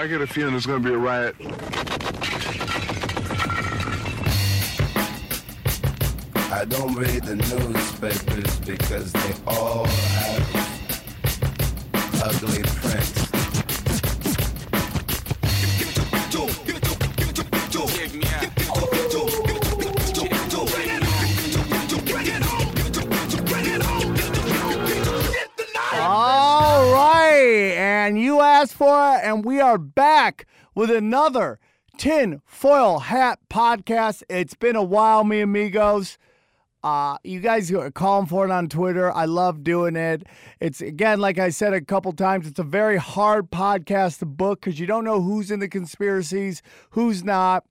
I get a feeling there's going to be a riot. I don't read the newspapers because they all have ugly prints. Asked for it, and we are back with another tin foil hat podcast. It's been a while, mi amigos. Uh, you guys are calling for it on Twitter. I love doing it. It's again, like I said a couple times, it's a very hard podcast to book because you don't know who's in the conspiracies, who's not.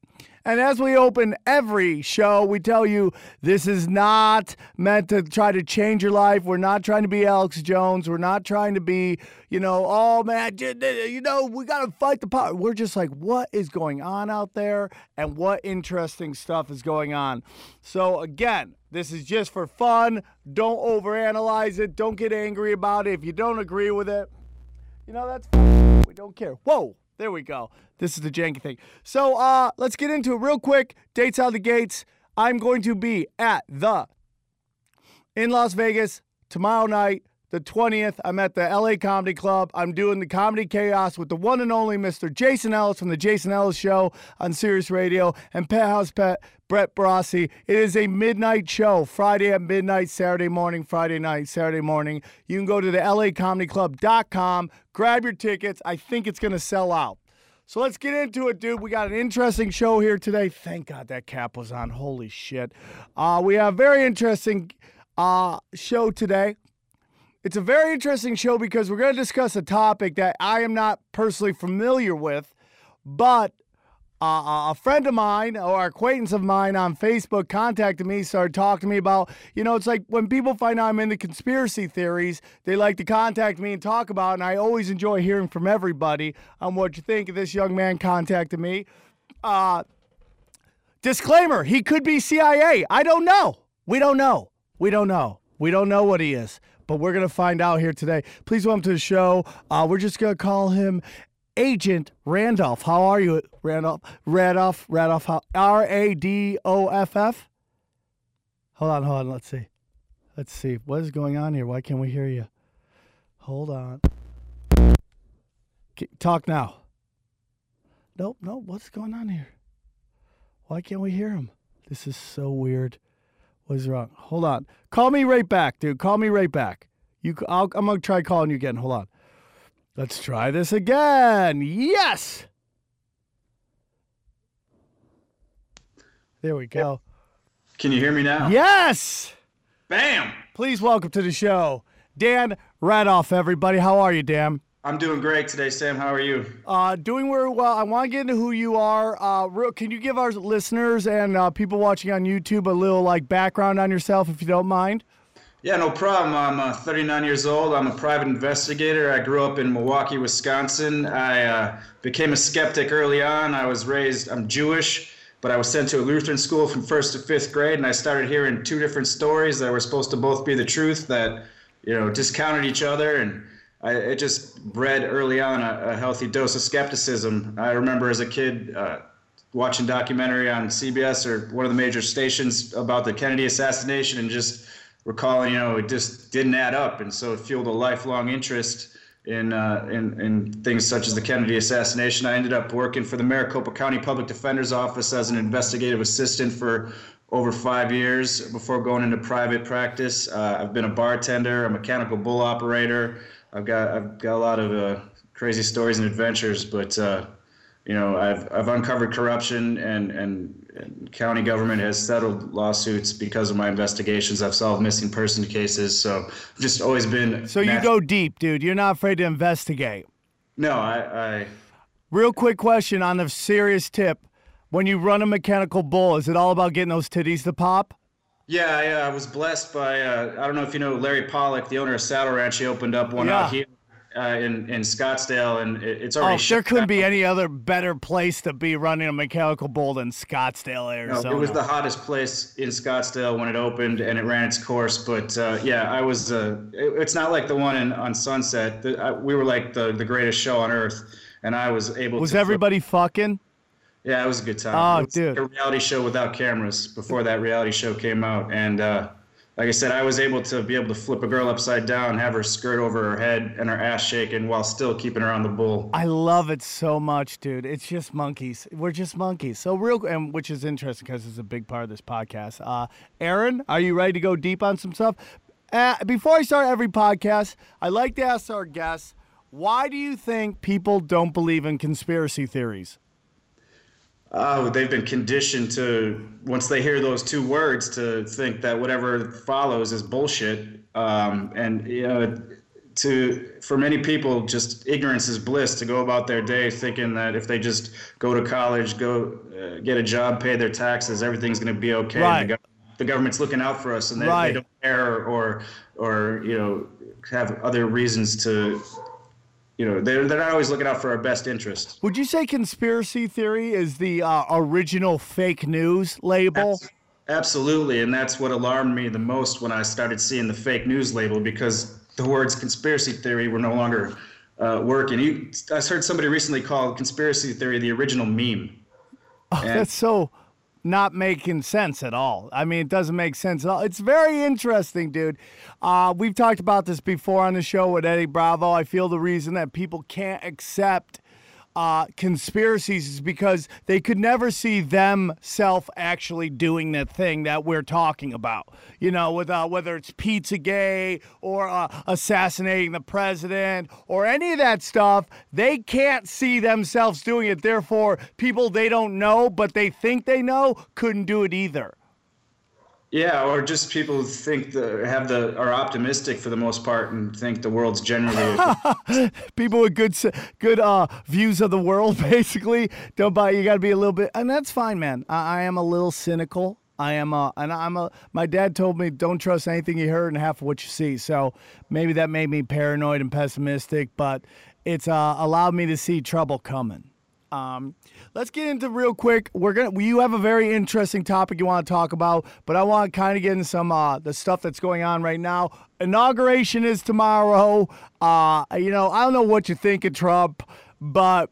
And as we open every show, we tell you this is not meant to try to change your life. We're not trying to be Alex Jones. We're not trying to be, you know, oh man, you know, we got to fight the power. We're just like, what is going on out there and what interesting stuff is going on. So, again, this is just for fun. Don't overanalyze it. Don't get angry about it. If you don't agree with it, you know, that's fine. We don't care. Whoa. There we go. This is the janky thing. So uh, let's get into it real quick. Dates out of the gates. I'm going to be at the in Las Vegas tomorrow night, the 20th. I'm at the LA Comedy Club. I'm doing the Comedy Chaos with the one and only Mr. Jason Ellis from the Jason Ellis Show on Sirius Radio and Pet House Pet Brett Brossi. It is a midnight show, Friday at midnight, Saturday morning, Friday night, Saturday morning. You can go to the LAComedyClub.com, grab your tickets. I think it's going to sell out. So let's get into it, dude. We got an interesting show here today. Thank God that cap was on. Holy shit. Uh, we have a very interesting uh, show today. It's a very interesting show because we're going to discuss a topic that I am not personally familiar with, but uh, a friend of mine or acquaintance of mine on Facebook contacted me, started talking to me about, you know, it's like when people find out I'm into conspiracy theories, they like to contact me and talk about, it, and I always enjoy hearing from everybody on what you think. This young man contacted me. Uh, disclaimer: He could be CIA. I don't know. We don't know. We don't know. We don't know what he is but we're going to find out here today. Please welcome to the show. Uh, we're just going to call him Agent Randolph. How are you, Randolph? Randolph, Randolph, R A D O F F? Hold on, hold on. Let's see. Let's see. What is going on here? Why can't we hear you? Hold on. Talk now. Nope, nope. What's going on here? Why can't we hear him? This is so weird. What is wrong? Hold on. Call me right back, dude. Call me right back. You, i am gonna try calling you again. Hold on. Let's try this again. Yes. There we go. Can you hear me now? Yes. Bam. Please welcome to the show, Dan Radoff. Everybody, how are you, Dan? I'm doing great today, Sam. How are you? Uh, doing very well. I want to get into who you are. Uh, real, can you give our listeners and uh, people watching on YouTube a little like background on yourself, if you don't mind? Yeah, no problem. I'm uh, 39 years old. I'm a private investigator. I grew up in Milwaukee, Wisconsin. I uh, became a skeptic early on. I was raised. I'm Jewish, but I was sent to a Lutheran school from first to fifth grade, and I started hearing two different stories that were supposed to both be the truth that you know discounted each other and I, it just bred early on a, a, healthy dose of skepticism. I remember as a kid uh, watching documentary on CBS or one of the major stations about the Kennedy assassination and just recalling, you know, it just didn't add up, and so it fueled a lifelong interest in, uh, in, in things such as the Kennedy assassination. I ended up working for the Maricopa County Public Defender's Office as an investigative assistant for over five years before going into private practice. Uh, I've been a bartender, a mechanical bull operator. I've got I've got a lot of uh, crazy stories and adventures, but uh, you know I've I've uncovered corruption and, and, and county government has settled lawsuits because of my investigations. I've solved missing person cases, so I've just always been. So you go deep, dude. You're not afraid to investigate. No, I, I. Real quick question on a serious tip: When you run a mechanical bull, is it all about getting those titties to pop? Yeah, I, uh, I was blessed by uh, I don't know if you know Larry Pollock, the owner of Saddle Ranch. He opened up one yeah. out here uh, in in Scottsdale, and it, it's already. Oh, there couldn't be any other better place to be running a mechanical bull than Scottsdale, Arizona. No, it was the hottest place in Scottsdale when it opened, and it ran its course. But uh, yeah, I was. Uh, it, it's not like the one in, on Sunset. The, we were like the the greatest show on earth and I was able. Was to flip- everybody fucking? Yeah, it was a good time. Oh, it was dude. like a reality show without cameras before that reality show came out, and uh, like I said, I was able to be able to flip a girl upside down, have her skirt over her head, and her ass shaking while still keeping her on the bull. I love it so much, dude. It's just monkeys. We're just monkeys. So real, and which is interesting because it's a big part of this podcast. Uh, Aaron, are you ready to go deep on some stuff? Uh, before I start every podcast, I like to ask our guests, why do you think people don't believe in conspiracy theories? Oh, they've been conditioned to once they hear those two words to think that whatever follows is bullshit. Um, and you know, to for many people, just ignorance is bliss. To go about their day thinking that if they just go to college, go uh, get a job, pay their taxes, everything's going to be okay. Right. The, gov- the government's looking out for us, and they, Right. they don't care or or you know have other reasons to. You know, they're, they're not always looking out for our best interest. Would you say conspiracy theory is the uh, original fake news label? Abs- Absolutely, and that's what alarmed me the most when I started seeing the fake news label because the words conspiracy theory were no longer uh, working. You, I heard somebody recently call conspiracy theory the original meme. Oh, that's so not making sense at all. I mean, it doesn't make sense at all. It's very interesting, dude. Uh, we've talked about this before on the show with Eddie Bravo. I feel the reason that people can't accept uh, conspiracies is because they could never see themselves actually doing the thing that we're talking about. You know, with uh, whether it's pizza Pizzagate or uh, assassinating the president or any of that stuff, they can't see themselves doing it. Therefore, people they don't know but they think they know couldn't do it either. Yeah, or just people think the have the are optimistic for the most part and think the world's generally. people with good good uh, views of the world basically. Don't buy you got to be a little bit and that's fine man. I, I am a little cynical. I am a and i'm a my dad told me don't trust anything you heard and half of what you see. So maybe that made me paranoid and pessimistic but it's uh, allowed me to see trouble coming. Um, let's get into real quick. We're gonna. You have a very interesting topic you want to talk about, but I want to kind of get into some uh, the stuff that's going on right now. Inauguration is tomorrow. Uh, you know, I don't know what you think of Trump, but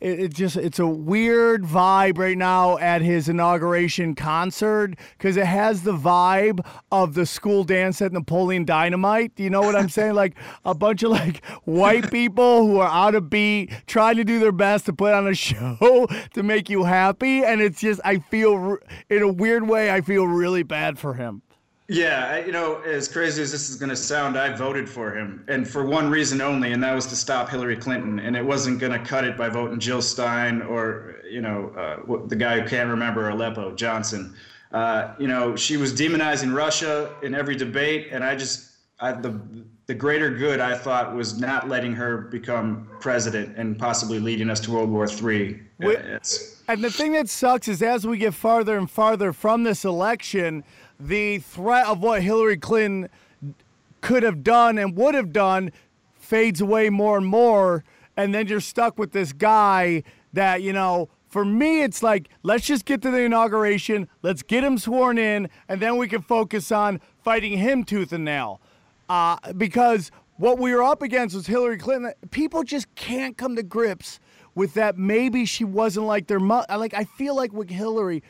it, it just it's a weird vibe right now at his inauguration concert because it has the vibe of the school dance at Napoleon Dynamite. You know what I'm saying? like a bunch of like white people who are out of beat, trying to do their best to put on a show to make you happy, and it's just I feel in a weird way I feel really bad for him. Yeah, I- you know, as crazy as this is going to sound, I voted for him, and for one reason only, and that was to stop Hillary Clinton. And it wasn't going to cut it by voting Jill Stein or, you know, uh, the guy who can't remember Aleppo, Johnson. Uh, you know, she was demonizing Russia in every debate, and I just, I, the the greater good I thought was not letting her become president and possibly leading us to World War III. It's- And the thing that sucks is as we get farther and farther from this election, the threat of what Hillary Clinton could have done and would have done fades away more and more. And then you're stuck with this guy that, you know, for me, it's like, let's just get to the inauguration, let's get him sworn in, and then we can focus on fighting him tooth and nail. Uh, because what we were up against was Hillary Clinton. People just can't come to grips with that. Maybe she wasn't like their mother. Like, I feel like with Hillary,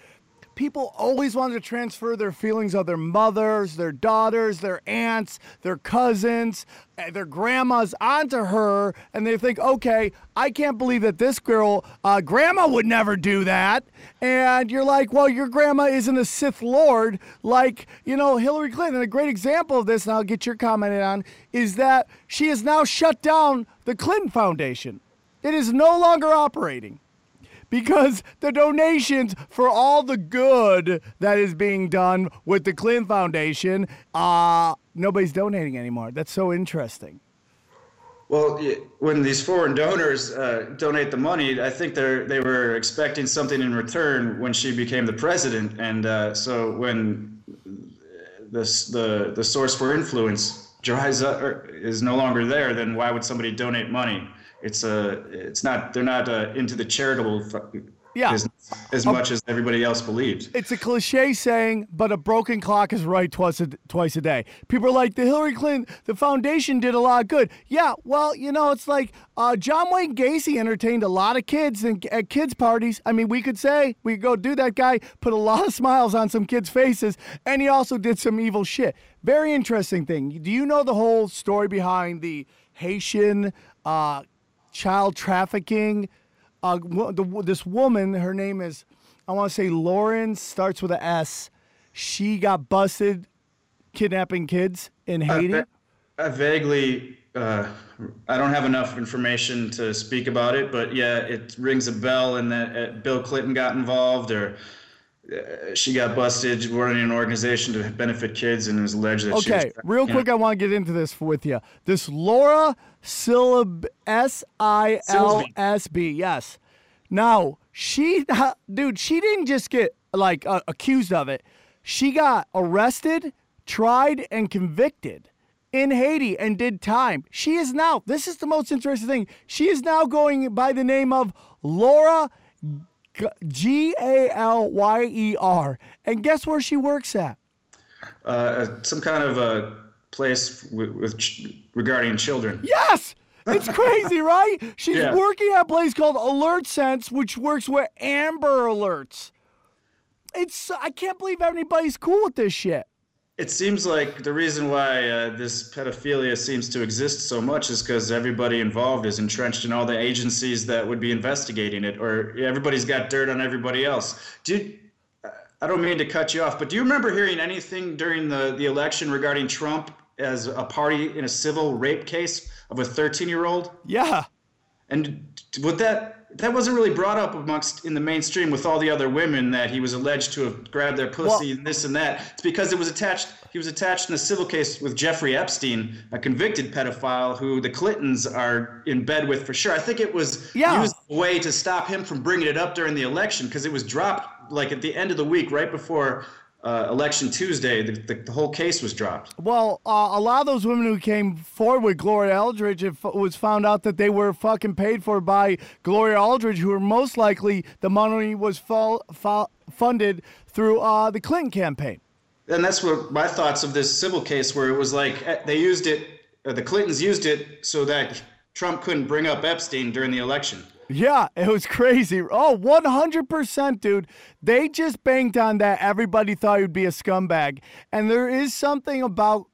people always wanted to transfer their feelings of their mothers, their daughters, their aunts, their cousins, eh, their grandmas onto her, and they think, okay, I can't believe that this girl, uh, grandma would never do that. And you're like, well, your grandma isn't a Sith Lord like, you know, Hillary Clinton. A great example of this, and I'll get your comment on, is that she has now shut down the Clinton Foundation. It is no longer operating because the donations for all the good that is being done with the Clinton Foundation, uh, nobody's donating anymore. That's so interesting. Well, when these foreign donors uh, donate the money, I think they they were expecting something in return when she became the president, and uh, so when this the the source for influence dries up is no longer there, then why would somebody donate money? It's a it's not they're not uh, into the charitable Yeah. as, as much as everybody else believes. It's a cliche saying, but a broken clock is right twice a, twice a day. People are like, the Hillary Clinton, the foundation did a lot of good. Yeah, well, you know, it's like uh, John Wayne Gacy entertained a lot of kids and, at kids' parties. I mean, we could say, we could go do that guy, put a lot of smiles on some kids' faces, and he also did some evil shit. Very interesting thing. Do you know the whole story behind the Haitian uh, child trafficking? uh, the, this woman, her name is, I want to say Lauren, starts with a S. She got busted kidnapping kids in Haiti. I, vaguely, uh, I don't have enough information to speak about it, but yeah, it rings a bell and that uh, Bill Clinton got involved or uh, she got busted running an organization to benefit kids and it was alleged that okay, real quick, know. I want to get into this with you. This Laura Silb S I L S B. Yes. Now she, dude, she didn't just get like uh, accused of it. She got arrested, tried, and convicted in Haiti and did time. She is now. This is the most interesting thing. She is now going by the name of Laura. G A L Y E R. And guess where she works at? Uh, some kind of a place with, with ch- regarding children. Yes. It's crazy, right? She's yeah. working at a place called Alert Sense, which works with Amber Alerts. It's I can't believe anybody's cool with this shit. It seems like the reason why uh, this pedophilia seems to exist so much is because everybody involved is entrenched in all the agencies that would be investigating it, or everybody's got dirt on everybody else. Do I don't mean to cut you off, but do you remember hearing anything during the, the election regarding Trump as a party in a civil rape case of a 13 year old? Yeah. And would that that wasn't really brought up amongst in the mainstream with all the other women that he was alleged to have grabbed their pussy well, and this and that. It's because it was attached. He was attached in a civil case with Jeffrey Epstein, a convicted pedophile who the Clintons are in bed with for sure. I think it was yeah. used a way to stop him from bringing it up during the election because it was dropped like at the end of the week, right before uh, election Tuesday, the, the, the, whole case was dropped. Well, uh, a lot of those women who came forward with Gloria Eldridge, it f- was found out that they were fucking paid for by Gloria Eldridge, who were most likely the money was fu- fu- funded through uh, the Clinton campaign. And that's what my thoughts of this civil case, where it was like eh, they used it, uh, the Clintons used it so that Trump couldn't bring up Epstein during the election. Yeah, it was crazy. Oh, 100%, dude. They just banked on that. Everybody thought he'd be a scumbag. And there is something about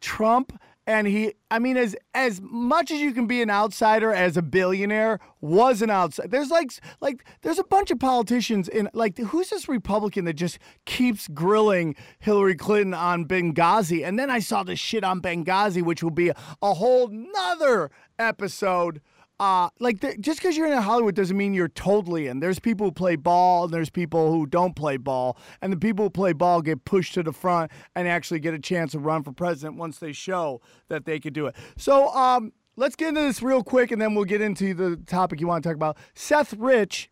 Trump and he I mean as as much as you can be an outsider as a billionaire was an outsider. There's like like there's a bunch of politicians in like who's this Republican that just keeps grilling Hillary Clinton on Benghazi and then I saw this shit on Benghazi which will be a, a whole nother episode uh, like the, just because you're in Hollywood doesn't mean you're totally in. There's people who play ball, and there's people who don't play ball, and the people who play ball get pushed to the front and actually get a chance to run for president once they show that they could do it. So um, let's get into this real quick, and then we'll get into the topic you want to talk about. Seth Rich,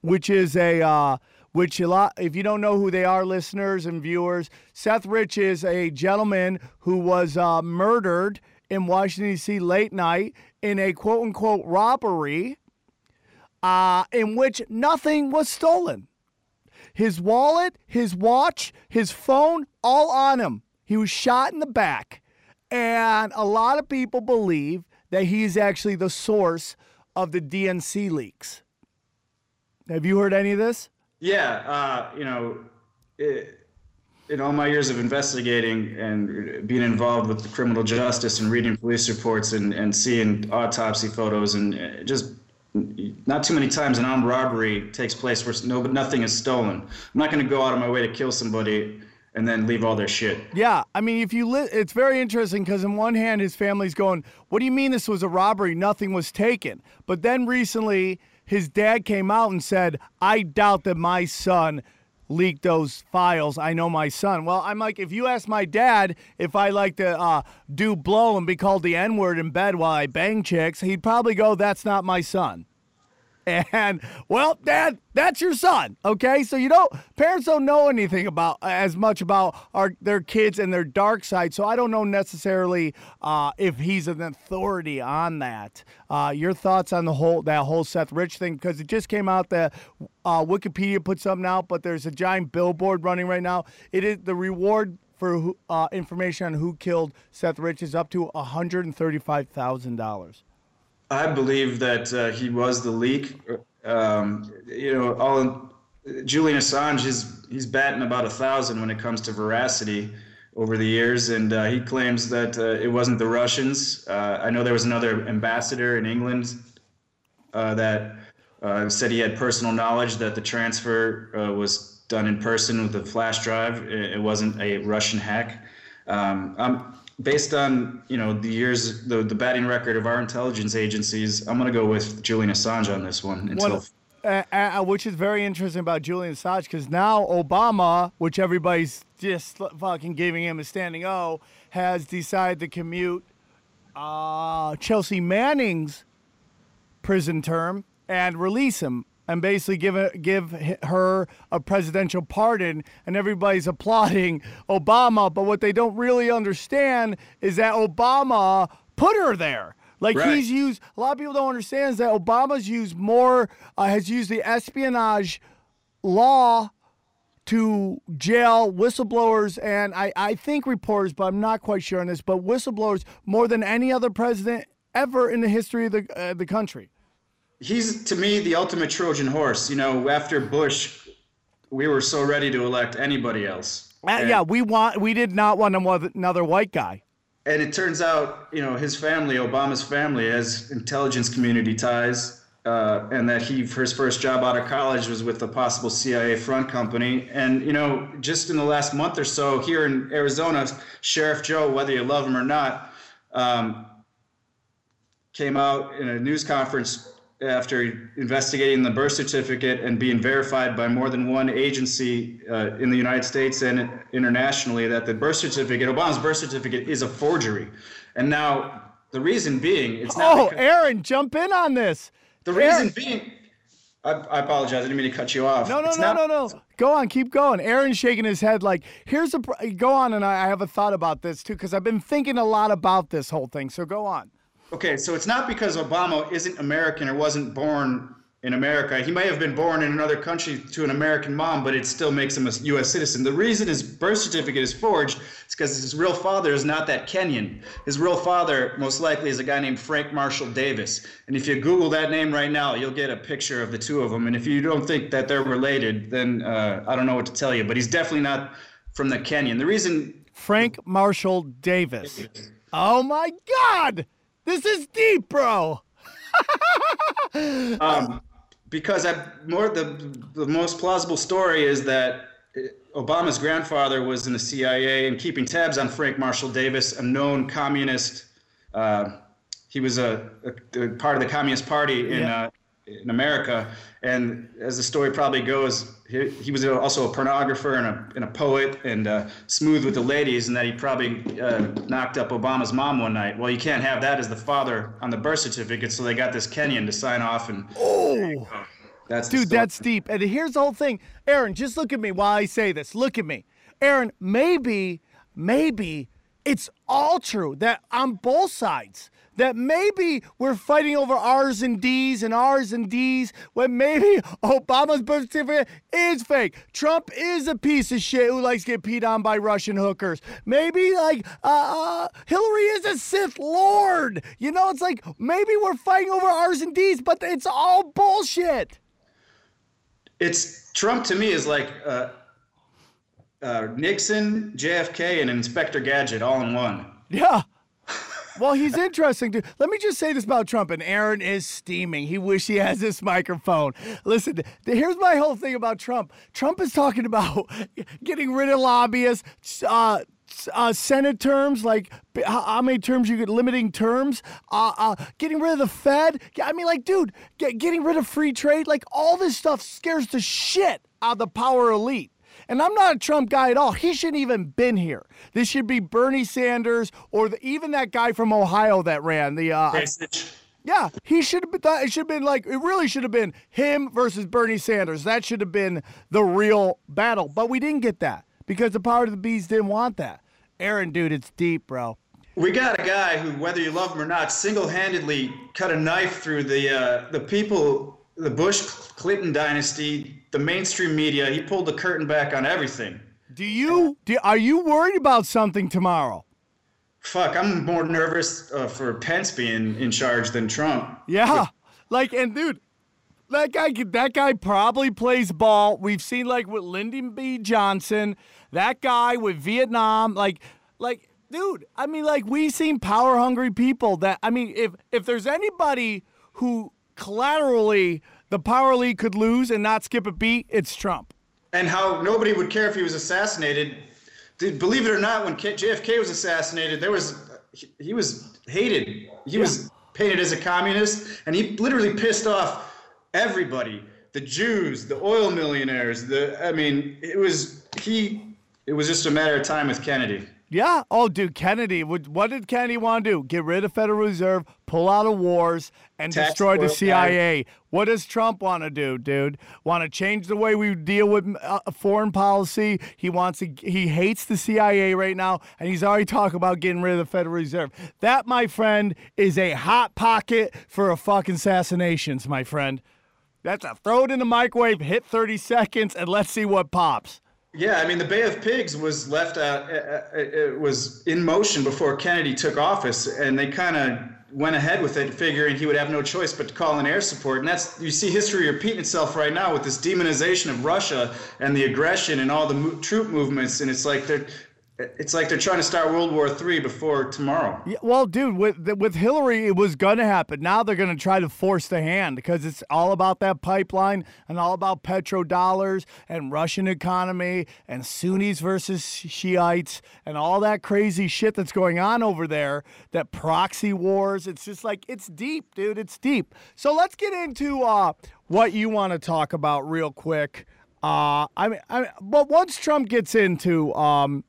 which is a uh, which a lot if you don't know who they are listeners and viewers seth rich is a gentleman who was uh, murdered in washington d.c late night in a quote unquote robbery uh, in which nothing was stolen. His wallet, his watch, his phone, all on him. He was shot in the back. And a lot of people believe that he's actually the source of the DNC leaks. Have you heard any of this? Yeah, uh, you know, it, in all my years of investigating and being involved with the criminal justice and reading police reports and, and seeing autopsy photos and uh, just not too many times an armed robbery takes place where no, nothing is stolen. I'm not going to go out of my way to kill somebody and then leave all their shit. Yeah, I mean, if you li- it's very interesting because in one hand his family's going, "What do you mean this was a robbery? Nothing was taken." But then recently his dad came out and said, "I doubt that my son." Leaked those files. I know my son. Well, I'm like, if you ask my dad if I like to uh, do blow and be called the N word in bed while I bang chicks, he'd probably go, that's not my son. And well, Dad, that's your son. Okay, so you don't parents don't know anything about as much about our their kids and their dark side. So I don't know necessarily uh, if he's an authority on that. Uh, your thoughts on the whole that whole Seth Rich thing because it just came out that uh, Wikipedia put something out, but there's a giant billboard running right now. It is the reward for uh, information on who killed Seth Rich is up to $135,000. I believe that uh, he was the leak. Um, you know, all in, Julian Assange is he's batting about a thousand when it comes to veracity over the years, and uh, he claims that uh, it wasn't the Russians. Uh, I know there was another ambassador in England uh, that uh, said he had personal knowledge that the transfer was done in person with a flash drive. It wasn't a Russian hack. Um, based on you know the years, the, the batting record of our intelligence agencies, I'm going to go with Julian Assange on this one. Until uh, uh, which is very interesting about Julian Assange because now Obama, which everybody's just fucking giving him a standing O, has decided to commute uh, Chelsea Manning's prison term and release him and basically give a, give her a presidential pardon, and everybody's applauding Obama. But what they don't really understand is that Obama put her there. Like right. he's used, a lot of people don't understand is that Obama's used more, uh, has used the espionage law to jail whistleblowers and I, I think reporters, but I'm not quite sure on this, but whistleblowers more than any other president ever in the history of the, uh, the country he's to me the ultimate Trojan horse. You know, after Bush, we were so ready to elect anybody else. Uh, yeah, we want we did not want another white guy. And it turns out, you know, his family, Obama's family, has intelligence community ties, uh, and that he his first job out of college was with a possible CIA front company. And you know, just in the last month or so, here in Arizona, Sheriff Joe, whether you love him or not. Um, came out in a news conference after investigating the birth certificate and being verified by more than one agency uh, in the United States and internationally that the birth certificate, Obama's birth certificate, is a forgery. And now the reason being, it's not. Oh, Aaron, jump in on this. The reason being. I, I, apologize. I didn't mean to cut you off. No, no, it's no, not, no, no. Go on, keep going. Aaron's shaking his head like, here's a. Go on, and I, I have a thought about this too, because I've been thinking a lot about this whole thing. So go on. Okay, so it's not because Obama isn't American or wasn't born in America. He may have been born in another country to an American mom, but it still makes him a U.S. citizen. The reason his birth certificate is forged is because his real father is not that Kenyan. His real father, most likely, is a guy named Frank Marshall Davis. And if you Google that name right now, you'll get a picture of the two of them. And if you don't think that they're related, then uh, I don't know what to tell you. But he's definitely not from the Kenyan. The reason Frank Marshall Davis. Oh my God! This is deep, bro. um, because I, more the the most plausible story is that Obama's grandfather was in the CIA and keeping tabs on Frank Marshall Davis, a known communist. Uh, he was a, a, a, part of the Communist Party in yeah. uh, in America. And as the story probably goes, he, he was also a pornographer and a, and a poet and uh, smooth with the ladies, and that he probably uh, knocked up Obama's mom one night. Well, you can't have that as the father on the birth certificate, so they got this Kenyan to sign off. And oh, that's dude, that's deep. And here's the whole thing, Aaron. Just look at me while I say this. Look at me, Aaron. Maybe, maybe it's all true that on both sides that maybe we're fighting over R's and D's and R's and D's when maybe Obama's birth certificate is fake. Trump is a piece of shit who likes to get peed on by Russian hookers. Maybe like uh, uh, Hillary is a Sith Lord. You know, it's like maybe we're fighting over R's and D's, but it's all bullshit. It's Trump to me is like uh, uh, Nixon, JFK, and Inspector Gadget all in one. Yeah. Well, he's interesting. Too. Let me just say this about Trump, and Aaron is steaming. He wish he has this microphone. Listen, here's my whole thing about Trump. Trump is talking about getting rid of lobbyists, uh, uh, Senate terms, like how many terms you get, limiting terms, uh, uh, getting rid of the Fed. I mean, like, dude, get, getting rid of free trade, like all this stuff scares the shit out of the power elite. And I'm not a Trump guy at all. He shouldn't even been here. This should be Bernie Sanders or the, even that guy from Ohio that ran the. Uh, Yeah, he should have been. Th- it should have been like it really should have been him versus Bernie Sanders. That should have been the real battle. But we didn't get that because the power of the bees didn't want that. Aaron, dude, it's deep, bro. We got a guy who, whether you love him or not, single-handedly cut a knife through the uh, the people, the Bush Clinton dynasty, the mainstream media. He pulled the curtain back on everything. Do you? Do, are you worried about something tomorrow? Fuck, I'm more nervous uh, for Pence being in charge than Trump. Yeah, like and dude, that guy that guy probably plays ball. We've seen like with Lyndon B. Johnson, that guy with Vietnam, like like dude. I mean, like we've seen power hungry people. That I mean, if if there's anybody who collaterally the power elite could lose and not skip a beat, it's Trump. And how nobody would care if he was assassinated Dude, believe it or not, when JFK was assassinated, there was he was hated. He yeah. was painted as a communist, and he literally pissed off everybody: the Jews, the oil millionaires. The I mean, it was he. It was just a matter of time with Kennedy. Yeah. Oh, dude, Kennedy. What did Kennedy want to do? Get rid of Federal Reserve, pull out of wars, and Tax destroy the CIA. Guy. What does Trump want to do, dude? Want to change the way we deal with uh, foreign policy? He wants to. He hates the CIA right now, and he's already talking about getting rid of the Federal Reserve. That, my friend, is a hot pocket for a fucking assassinations, my friend. That's a throw it in the microwave, hit 30 seconds, and let's see what pops. Yeah, I mean, the Bay of Pigs was left out, uh, uh, it was in motion before Kennedy took office, and they kind of went ahead with it, figuring he would have no choice but to call in air support. And that's, you see history repeating itself right now with this demonization of Russia and the aggression and all the mo- troop movements. And it's like they're, it's like they're trying to start World War III before tomorrow. Yeah, well, dude, with with Hillary, it was gonna happen. Now they're gonna try to force the hand because it's all about that pipeline and all about petrodollars and Russian economy and Sunnis versus Shiites and all that crazy shit that's going on over there. That proxy wars. It's just like it's deep, dude. It's deep. So let's get into uh, what you want to talk about real quick. Uh, I mean, I mean, but once Trump gets into um,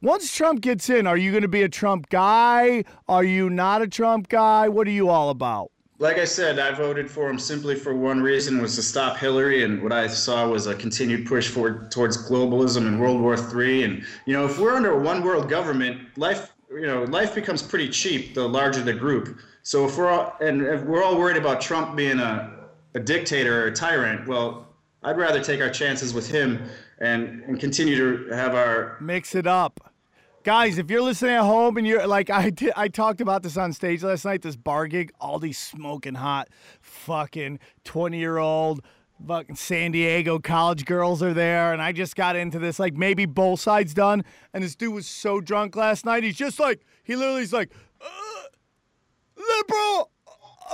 once Trump gets in, are you going to be a Trump guy? Are you not a Trump guy? What are you all about? Like I said, I voted for him simply for one reason was to stop Hillary, and what I saw was a continued push for towards globalism and World War III. And you know, if we're under a one world government, life you know life becomes pretty cheap the larger the group. So if we're all and if we're all worried about Trump being a a dictator or a tyrant, well, I'd rather take our chances with him and and continue to have our mix it up. Guys, if you're listening at home and you're like I did, I talked about this on stage last night. This bar gig, all these smoking hot, fucking twenty year old, fucking San Diego college girls are there, and I just got into this like maybe both sides done, and this dude was so drunk last night. He's just like he literally is like uh, liberal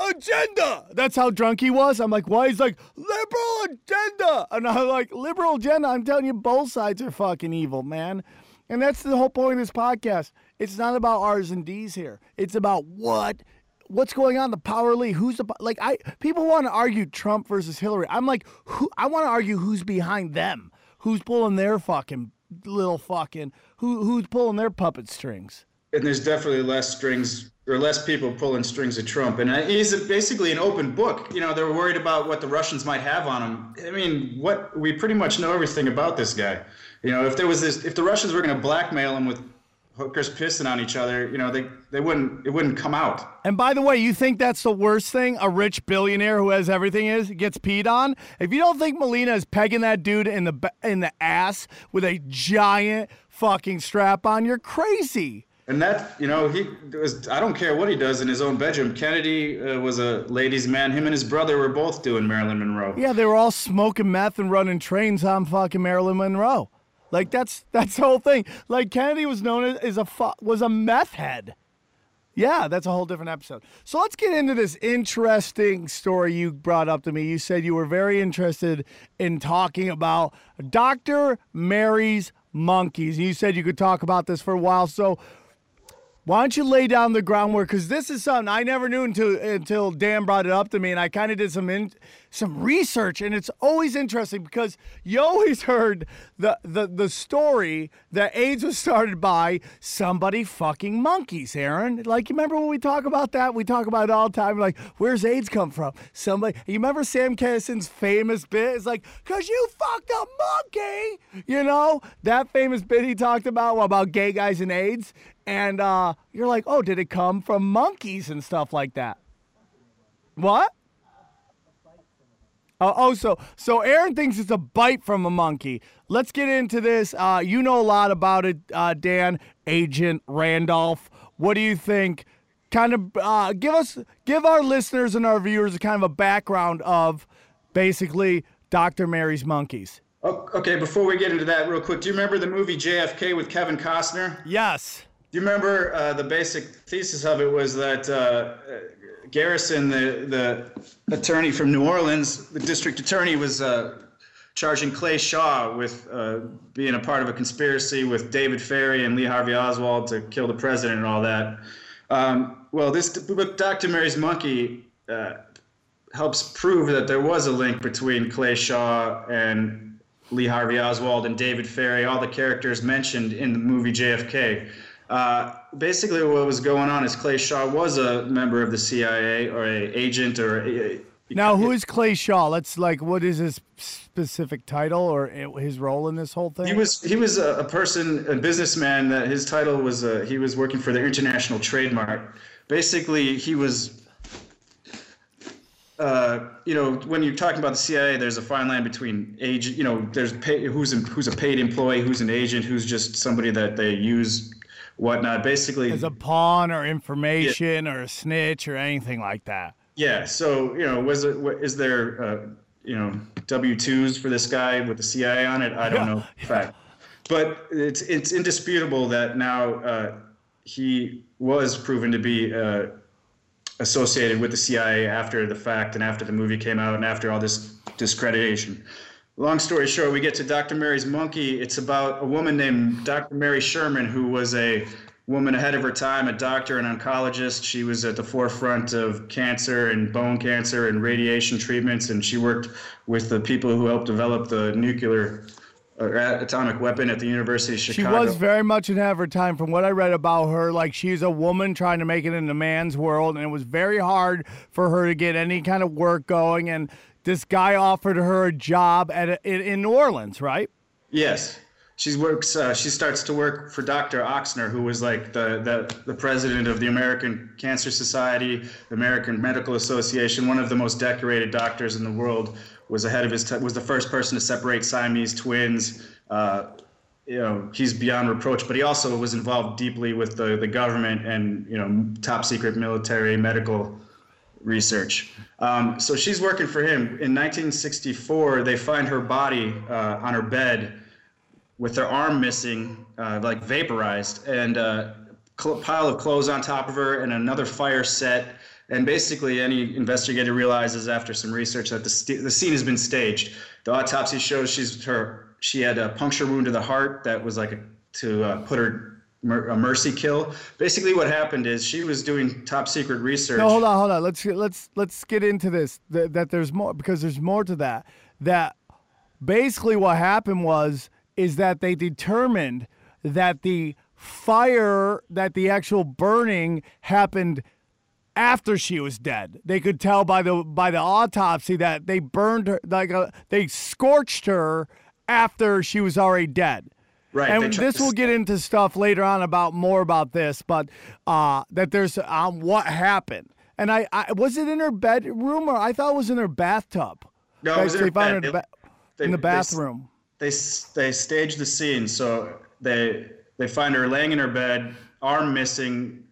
agenda. That's how drunk he was. I'm like, why? He's like, liberal agenda. And I'm like, liberal agenda. I'm telling you, both sides are fucking evil, man. And that's the whole point of this podcast. It's not about R's and D's here. It's about what what's going on the power elite who's the like i people want to argue trump versus hillary i'm like who i want to argue who's behind them who's pulling their fucking little fucking who who's pulling their puppet strings and there's definitely less strings or less people pulling strings of Trump. And he's basically an open book. You know, they're worried about what the Russians might have on him. I mean, what we pretty much know everything about this guy. You know, if there was this, if the Russians were going to blackmail him with hookers pissing on each other, you know, they they wouldn't it wouldn't come out. And by the way, you think that's the worst thing a rich billionaire who has everything is gets peed on? If you don't think Melania is pegging that dude in the in the ass with a giant fucking strap on, you're crazy. And that, you know, he was, I don't care what he does in his own bedroom. Kennedy uh, was a ladies' man. Him and his brother were both doing Marilyn Monroe. Yeah, they were all smoking meth and running trains on fucking Marilyn Monroe. Like that's that's the whole thing. Like Kennedy was known as, as a was a meth head. Yeah, that's a whole different episode. So let's get into this interesting story you brought up to me. You said you were very interested in talking about Dr. Mary's monkeys. You said you could talk about this for a while. So Why don't you lay down the groundwork? Because this is something I never knew until until Dan brought it up to me, and I kind of did some in, some research, and it's always interesting because you always heard the, the the story that AIDS was started by somebody fucking monkeys, Aaron. Like you remember when we talk about that? We talk about it all the time. Like, where's AIDS come from? Somebody. You remember Sam Kinison's famous bit? It's like, cause you fucked a monkey. You know that famous bit he talked about about gay guys and AIDS and uh, you're like, oh, did it come from monkeys and stuff like that? What? Uh, oh, so so Aaron thinks it's a bite from a monkey. Let's get into this. Uh, you know a lot about it, uh, Dan. Agent Randolph. What do you think? Kind of uh, give us, give our listeners and our viewers a kind of a background of basically Dr. Mary's monkeys. Okay, before we get into that, real quick, do you remember the movie JFK with Kevin Costner? Yes. Do you remember uh, the basic thesis of it was that uh, Garrison, the the attorney from New Orleans, the district attorney, was uh, charging Clay Shaw with uh, being a part of a conspiracy with David Ferrie and Lee Harvey Oswald to kill the president and all that. Um, well, this book, Dr. Mary's Monkey, uh, helps prove that there was a link between Clay Shaw and Lee Harvey Oswald and David Ferrie, all the characters mentioned in the movie JFK. Uh, basically, what was going on is Clay Shaw was a member of the CIA or a agent or. A, now, who is Clay Shaw? Let's like, what is his specific title or his role in this whole thing? He was he was a, a person, a businessman. That his title was uh, he was working for the International Trade Mart. Basically, he was. Uh, you know, when you're talking about the CIA, there's a fine line between agent. You know, there's pay, who's who's a paid employee, who's an agent, who's just somebody that they use whatnot. Basically, as a pawn or information yeah. or a snitch or anything like that. Yeah. So you know, was it is there uh, you know W twos for this guy with the CIA on it? I don't yeah. know. Fact. But it's it's indisputable that now uh, he was proven to be uh, associated with the CIA after the fact and after the movie came out and after all this discreditation long story short, we get to Dr. Mary's Monkey. It's about a woman named Dr. Mary Sherman, who was a woman ahead of her time, a doctor and oncologist. She was at the forefront of cancer and bone cancer and radiation treatments, and she worked with the people who helped develop the nuclear or atomic weapon at the University of Chicago. She was very much ahead of her time. From what I read about her, like she's a woman trying to make it in the man's world, and it was very hard for her to get any kind of work going. And this guy offered her a job at a, in, New Orleans, right? Yes. She works. Uh, she starts to work for Dr. Ochsner, who was like the, the the president of the American Cancer Society, the American Medical Association, one of the most decorated doctors in the world. Was ahead of his t- was the first person to separate Siamese twins. Uh, you know, he's beyond reproach, but he also was involved deeply with the the government and you know top secret military medical research. Um, so she's working for him. In 1964, they find her body uh, on her bed with her arm missing, uh, like vaporized, and a uh, pile of clothes on top of her, and another fire set. And basically, any investigator realizes after some research that the, the scene has been staged. The autopsy shows she's her she had a puncture wound to the heart that was like a, to uh, put her a mercy kill. Basically, what happened is she was doing top secret research. No, hold on, hold on. Let's let's let's get into this. That, there's more because there's more to that. That basically what happened was is that they determined that the fire that the actual burning happened after she was dead. They could tell by the by the autopsy that they burned her like a, they scorched her after she was already dead. Right. And this will get into stuff later on about more about this, but uh, that there's um, what happened. And I, I was it in her bedroom or I thought it was in her bathtub. No, it was in, her in, ba- they, in the bathroom. They, they they staged the scene, so they they find her laying in her bed, arm missing,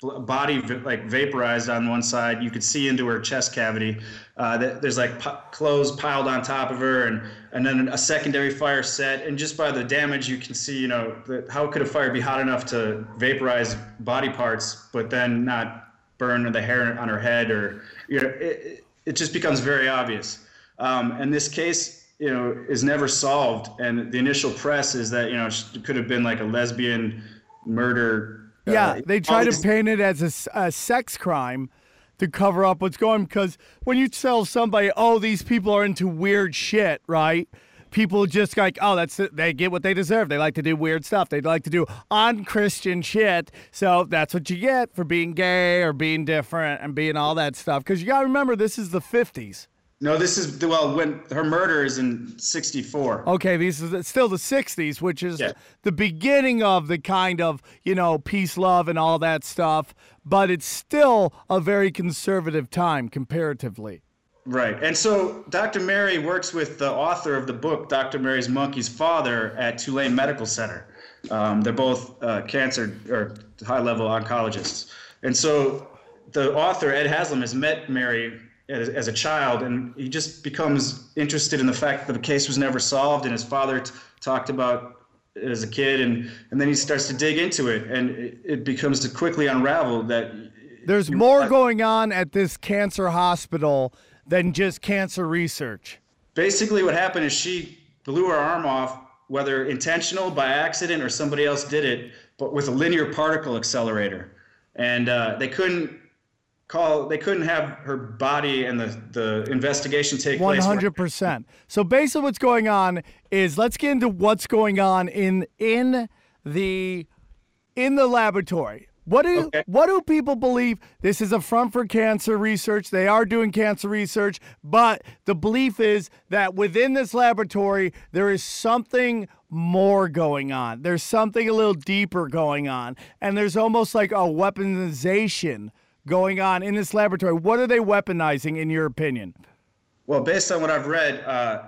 body like vaporized on one side. You could see into her chest cavity. Uh, there's like p- clothes piled on top of her, and and then a secondary fire set. And just by the damage, you can see, you know, that how could a fire be hot enough to vaporize body parts, but then not burn the hair on her head, or you know, it, it just becomes very obvious. Um, and this case, you know, is never solved. And the initial press is that you know it could have been like a lesbian murder Yeah, Uh, they try to paint it as a sex crime to cover up what's going. Because when you tell somebody, "Oh, these people are into weird shit," right? People just like, "Oh, that's it. they get what they deserve. They like to do weird stuff. They like to do unchristian shit. So that's what you get for being gay or being different and being all that stuff." Because you got to remember, this is the '50s. No, this is well when her murder is in '64. Okay, these is still the '60s, which is Yeah. the beginning of the kind of you know peace, love, and all that stuff. But it's still a very conservative time comparatively. Right. And so Dr. Mary works with the author of the book, Dr. Mary's Monkey's father, at Tulane Medical Center. Um, they're both uh, cancer or high level oncologists. And so the author, Ed Haslam, has met Mary as, as a child, and he just becomes interested in the fact that the case was never solved, and his father t- talked about it as a kid, and, and then he starts to dig into it, and it, it becomes to quickly unravel that There's more going on at this cancer hospital than just cancer research. basically what happened is she blew her arm off whether intentional by accident or somebody else did it but with a linear particle accelerator and uh, they couldn't call they couldn't have her body and the, the investigation take One place hundred percent. So basically, what's going on is let's get into what's going on in in the in the laboratory. What do Okay. what do people believe? This is a front for cancer research. They are doing cancer research, but the belief is that within this laboratory there is something more going on. There's something a little deeper going on, and there's almost like a weaponization going on in this laboratory. What are they weaponizing, in your opinion? well based on what i've read uh,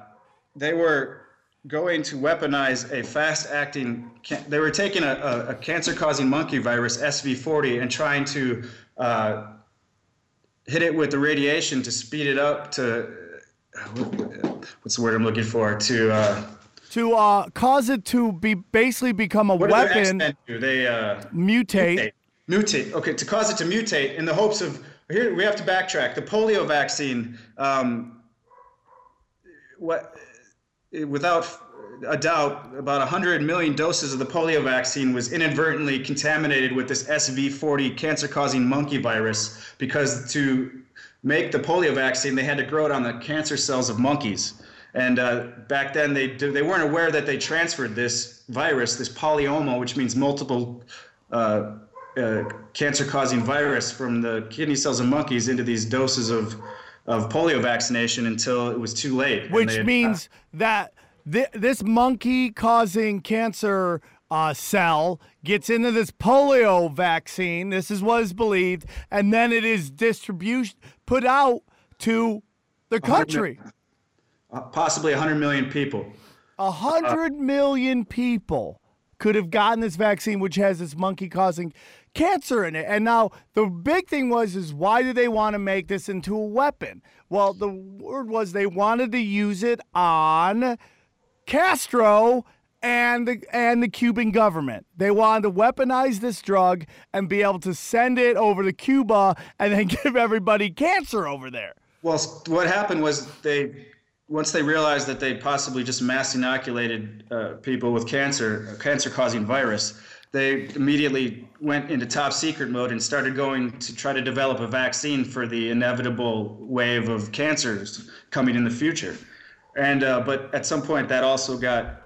they were going to weaponize a fast acting they were taking a, a, a cancer causing monkey virus sv40 and trying to uh, hit it with the radiation to speed it up to what's the word i'm looking for to uh, to uh, cause it to be basically become a what weapon, they uh, mutate. mutate. Mutate okay to cause it to mutate in the hopes of here we have to backtrack. The polio vaccine um, what without a doubt about 100 million doses of the polio vaccine was inadvertently contaminated with this SV40 cancer causing monkey virus because to make the polio vaccine they had to grow it on the cancer cells of monkeys. And uh, back then they they weren't aware that they transferred this virus this polyoma which means multiple uh, uh, cancer-causing virus from the kidney cells of monkeys into these doses of of polio vaccination until it was too late. which they- means that thi- this monkey causing cancer uh, cell gets into this polio vaccine. This is what is believed, and then it is distribution put out to the country. uh, possibly 100 million people. A hundred million people could have gotten this vaccine, which has this monkey causing cancer in it. And now the big thing was is why do they want to make this into a weapon? Well, the word was they wanted to use it on Castro and the and the Cuban government. They wanted to weaponize this drug and be able to send it over to Cuba and then give everybody cancer over there. Well, what happened was they, once they realized that they possibly just mass inoculated uh, people with cancer, a cancer-causing virus, they immediately went into top secret mode and started going to try to develop a vaccine for the inevitable wave of cancers coming in the future. And uh, but at some point, that also got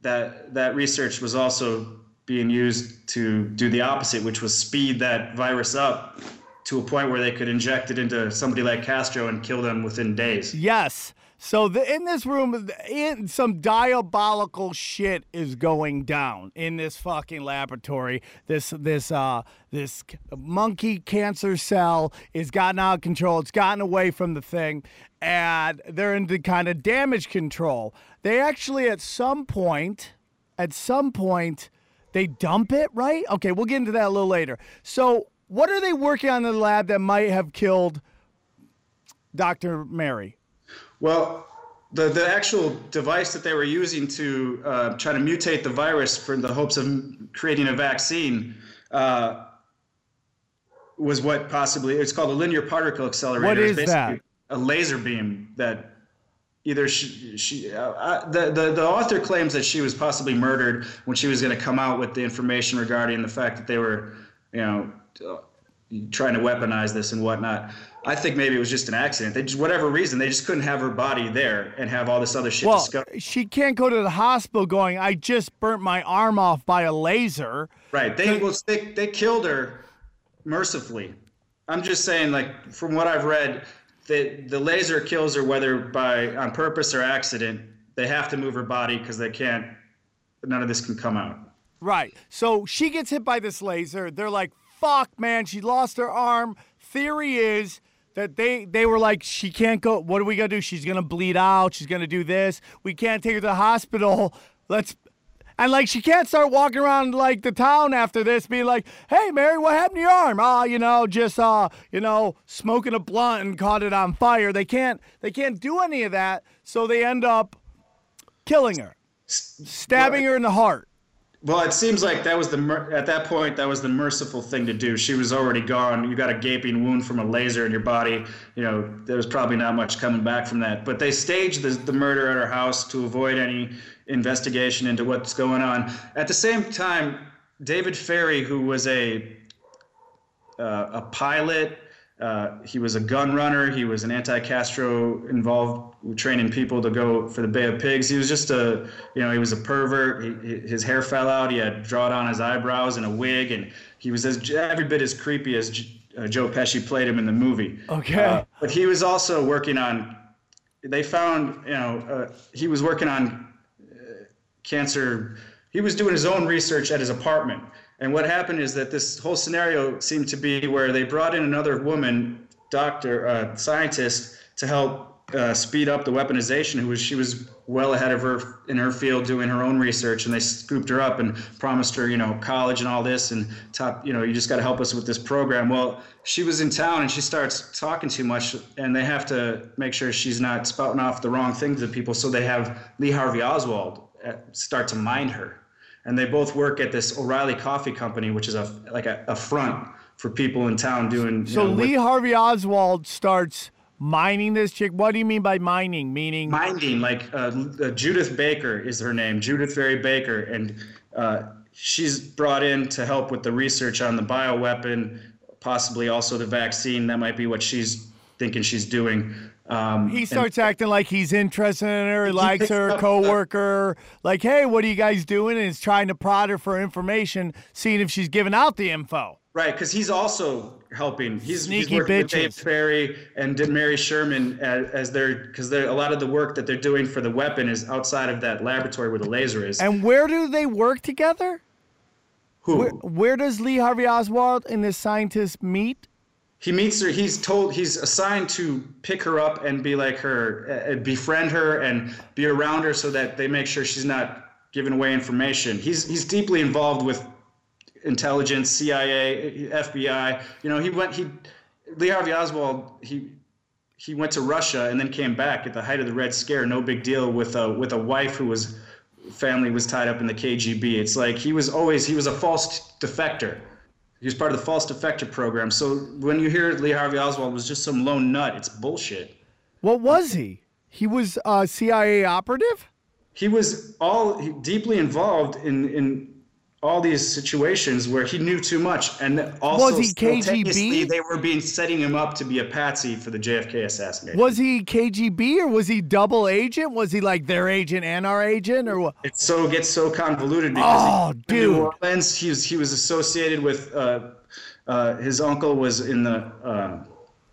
that that research was also being used to do the opposite, which was speed that virus up to a point where they could inject it into somebody like Castro and kill them within days. Yes. So the, in this room, in, some diabolical shit is going down in this fucking laboratory. This this uh this monkey cancer cell is gotten out of control. It's gotten away from the thing, and they're into kind of damage control. They actually, at some point, at some point, they dump it. Right? Okay, we'll get into that a little later. So, what are they working on in the lab that might have killed Dr. Mary? Well, the, the actual device that they were using to uh, try to mutate the virus for the hopes of creating a vaccine uh, was what possibly it's called a linear particle accelerator. What It's basically that? A laser beam that either she, she uh, uh, the, the the author claims that she was possibly murdered when she was going to come out with the information regarding the fact that they were, you know, trying to weaponize this and whatnot. I think maybe it was just an accident. They just whatever reason they just couldn't have her body there and have all this other shit Well, discovered. she can't go to the hospital going, I just burnt my arm off by a laser. Right. They well, they they killed her mercifully. I'm just saying, like from what I've read, the the laser kills her whether by on purpose or accident. They have to move her body because they can't. None of this can come out. Right. So she gets hit by this laser. They're like, fuck, man, she lost her arm. Theory is that they they were like, she can't go. What are we gonna do? She's gonna bleed out. She's gonna do this. We can't take her to the hospital. Let's and like she can't start walking around like the town after this, being like, "Hey, Mary, what happened to your arm? Ah, you know, just uh, you know, smoking a blunt and caught it on fire." They can't they can't do any of that, so they end up killing her, stabbing her in the heart. Well, it seems like that was the at that point that was the merciful thing to do. She was already gone. You got a gaping wound from a laser in your body. You know there was probably not much coming back from that. But they staged the, the murder at her house to avoid any investigation into what's going on. At the same time, David Ferrie, who was a uh, a pilot. Uh, he was a gun runner. He was an anti-Castro involved training people to go for the Bay of Pigs. He was just a, you know, he was a pervert. He, his hair fell out. He had drawed on his eyebrows and a wig, and he was as every bit as creepy as J- uh, Joe Pesci played him in the movie. Okay. Uh, but he was also working on. They found, you know, uh, he was working on cancer. He was doing his own research at his apartment. And what happened is that this whole scenario seemed to be where they brought in another woman, doctor, uh, scientist, to help uh, speed up the weaponization. Who was she was well ahead of her in her field, doing her own research, and they scooped her up and promised her, you know, college and all this, and top, you know, you just got to help us with this program. Well, she was in town and she starts talking too much, and they have to make sure she's not spouting off the wrong things to people. So they have Lee Harvey Oswald uh, start to mind her and they both work at this O'Reilly Coffee Company, which is a like a, a front for people in town doing. you So know, Lee with- Harvey Oswald starts mining this chick. What do you mean by mining? Meaning minding like uh, uh, Judyth Baker is her name, Judyth Vary Baker, and uh, she's brought in to help with the research on the bioweapon, possibly also the vaccine. That might be what she's thinking she's doing. Um, he and- starts acting like he's interested in her, he likes her, coworker. Like, hey, what are you guys doing? And is trying to prod her for information, seeing if she's giving out the info. Right, because he's also helping. He's, he's Sneaky working with Dave bitches. Ferrie and Mary Sherman as, as their because a lot of the work that they're doing for the weapon is outside of that laboratory where the laser is. And where do they work together? Who Where, where does Lee Harvey Oswald and this scientist meet? He meets her. He's told he's assigned to pick her up and be like her, uh, befriend her and be around her so that they make sure she's not giving away information. He's he's deeply involved with intelligence, CIA, FBI. You know, he went he Lee Harvey Oswald he he went to Russia and then came back at the height of the Red Scare. No big deal with a with a wife who was family was tied up in the KGB. It's like he was always he was a false defector. He was part of the false defector program. So when you hear Lee Harvey Oswald was just some lone nut, it's bullshit. What was he? He was uh, a CIA operative? He was all deeply involved in in all these situations where he knew too much, and also Was he KGB? They were being setting him up to be a patsy for the JFK assassination. Was he KGB or was he double agent? Was he like their agent and our agent or what? It so gets so convoluted because Oh, he, in New dude. Orleans, he was he was associated with uh, uh, his uncle was in the uh,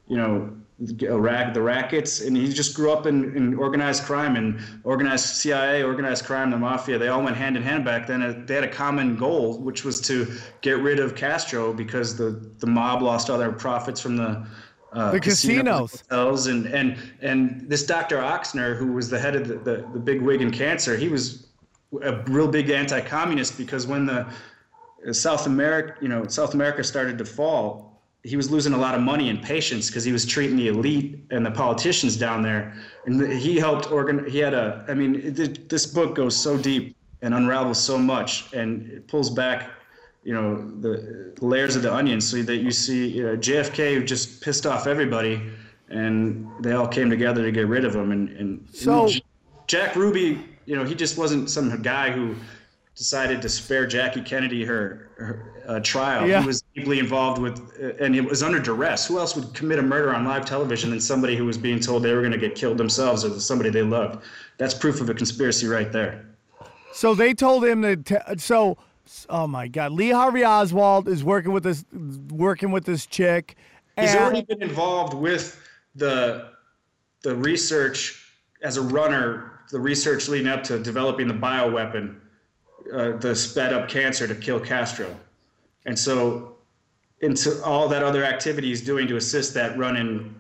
you know the rackets, and he just grew up in, in organized crime and organized CIA, organized crime, the mafia. They all went hand in hand back then. Uh, They had a common goal, which was to get rid of Castro because the the mob lost all their profits from the. Uh, The casinos. hotels and and and this Dr. Ochsner, who was the head of the, the, the big wig in cancer, he was a real big anti-communist because when the uh, South America, you know, South America started to fall, he was losing a lot of money and patience because he was treating the elite and the politicians down there, and he helped organ. He had a, I mean, it, this book goes so deep and unravels so much, and it pulls back, you know, the layers of the onion so that you see you know, JFK just pissed off everybody. and they all came together to get rid of him. And, and So- and Jack Ruby, you know, he just wasn't some guy who decided to spare Jackie Kennedy her, her uh, trial. Yeah. He was deeply involved with, uh, and it was under duress. Who else would commit a murder on live television than somebody who was being told they were going to get killed themselves or somebody they loved? That's proof of a conspiracy right there. So they told him to. T- so, oh my God, Lee Harvey Oswald is working with this, working with this chick. He's already been involved with the the research as a runner, the research leading up to developing the bioweapon, uh, the sped up cancer to kill Castro, and so into all that other activity he's doing to assist that run in,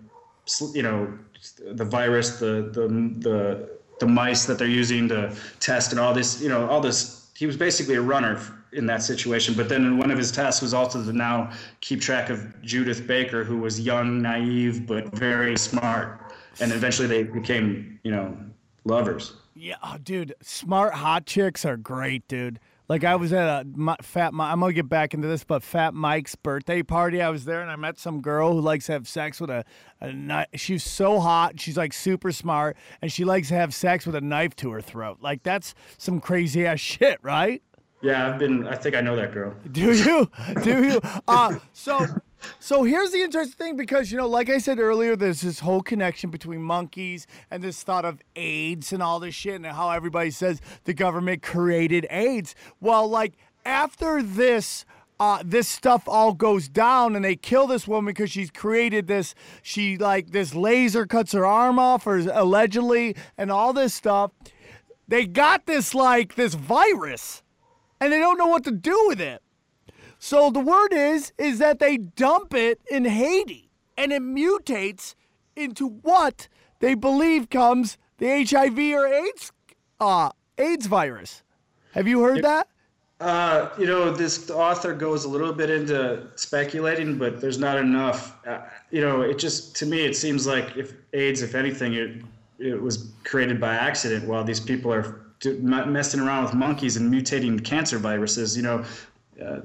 you know, the virus, the the the the mice that they're using to test and all this, you know, all this. He was basically a runner in that situation. But then one of his tasks was also to now keep track of Judyth Baker, who was young, naive, but very smart. And eventually they became, you know, lovers. Yeah, oh, dude, smart hot chicks are great, dude. Like I was at a Mi- fat. Mi- I'm gonna get back into this, but Fat Mike's birthday party. I was there and I met some girl who likes to have sex with a. a kni- she's so hot. She's like super smart, and she likes to have sex with a knife to her throat. Like that's some crazy ass shit, right? Yeah, I've been. I think I know that girl. Do you? Do you? Uh, so, so here's the interesting thing because you know, like I said earlier, there's this whole connection between monkeys and this thought of AIDS and all this shit, and how everybody says the government created AIDS. Well, like after this. Uh, this stuff all goes down and they kill this woman because she's created this she like this laser cuts her arm off or allegedly and all this stuff they got this like this virus and they don't know what to do with it. So the word is is that they dump it in Haiti and it mutates into what they believe comes the HIV or AIDS uh AIDS virus. Have you heard that? Uh, you know, this author goes a little bit into speculating, but there's not enough. Uh, you know, it just to me it seems like if AIDS, if anything, it it was created by accident. While these people are messing around with monkeys and mutating cancer viruses, you know, uh,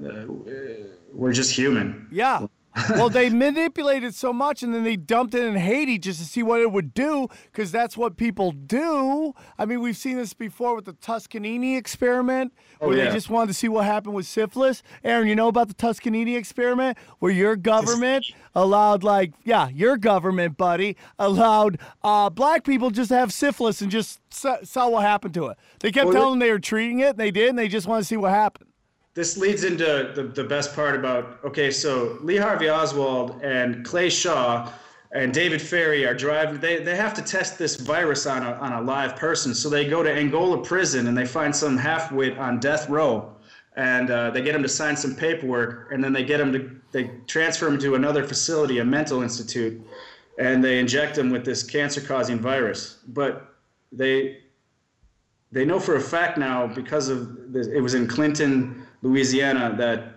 we're just human. Yeah. well, they manipulated so much and then they dumped it in Haiti just to see what it would do because that's what people do. I mean, we've seen this before with the Tuscanini experiment where Oh, they just wanted to see what happened with syphilis. Aaron, you know about the Tuscanini experiment where your government allowed, like, yeah, your government, buddy, allowed uh, black people just to have syphilis and just saw what happened to it. They kept Well, telling them they were treating it and they did, and they just want to see what happened. This leads into the, the best part about okay so lee harvey oswald and clay shaw and david ferrie are driving they, they have to test this virus on a, on a live person. So they go to angola prison and they find some half-wit on death row. And uh, they get him to sign some paperwork and then they get him to they transfer him to another facility a mental institute and they inject him with this cancer-causing virus. But they they know for a fact now because of this, it was in Clinton, Louisiana, that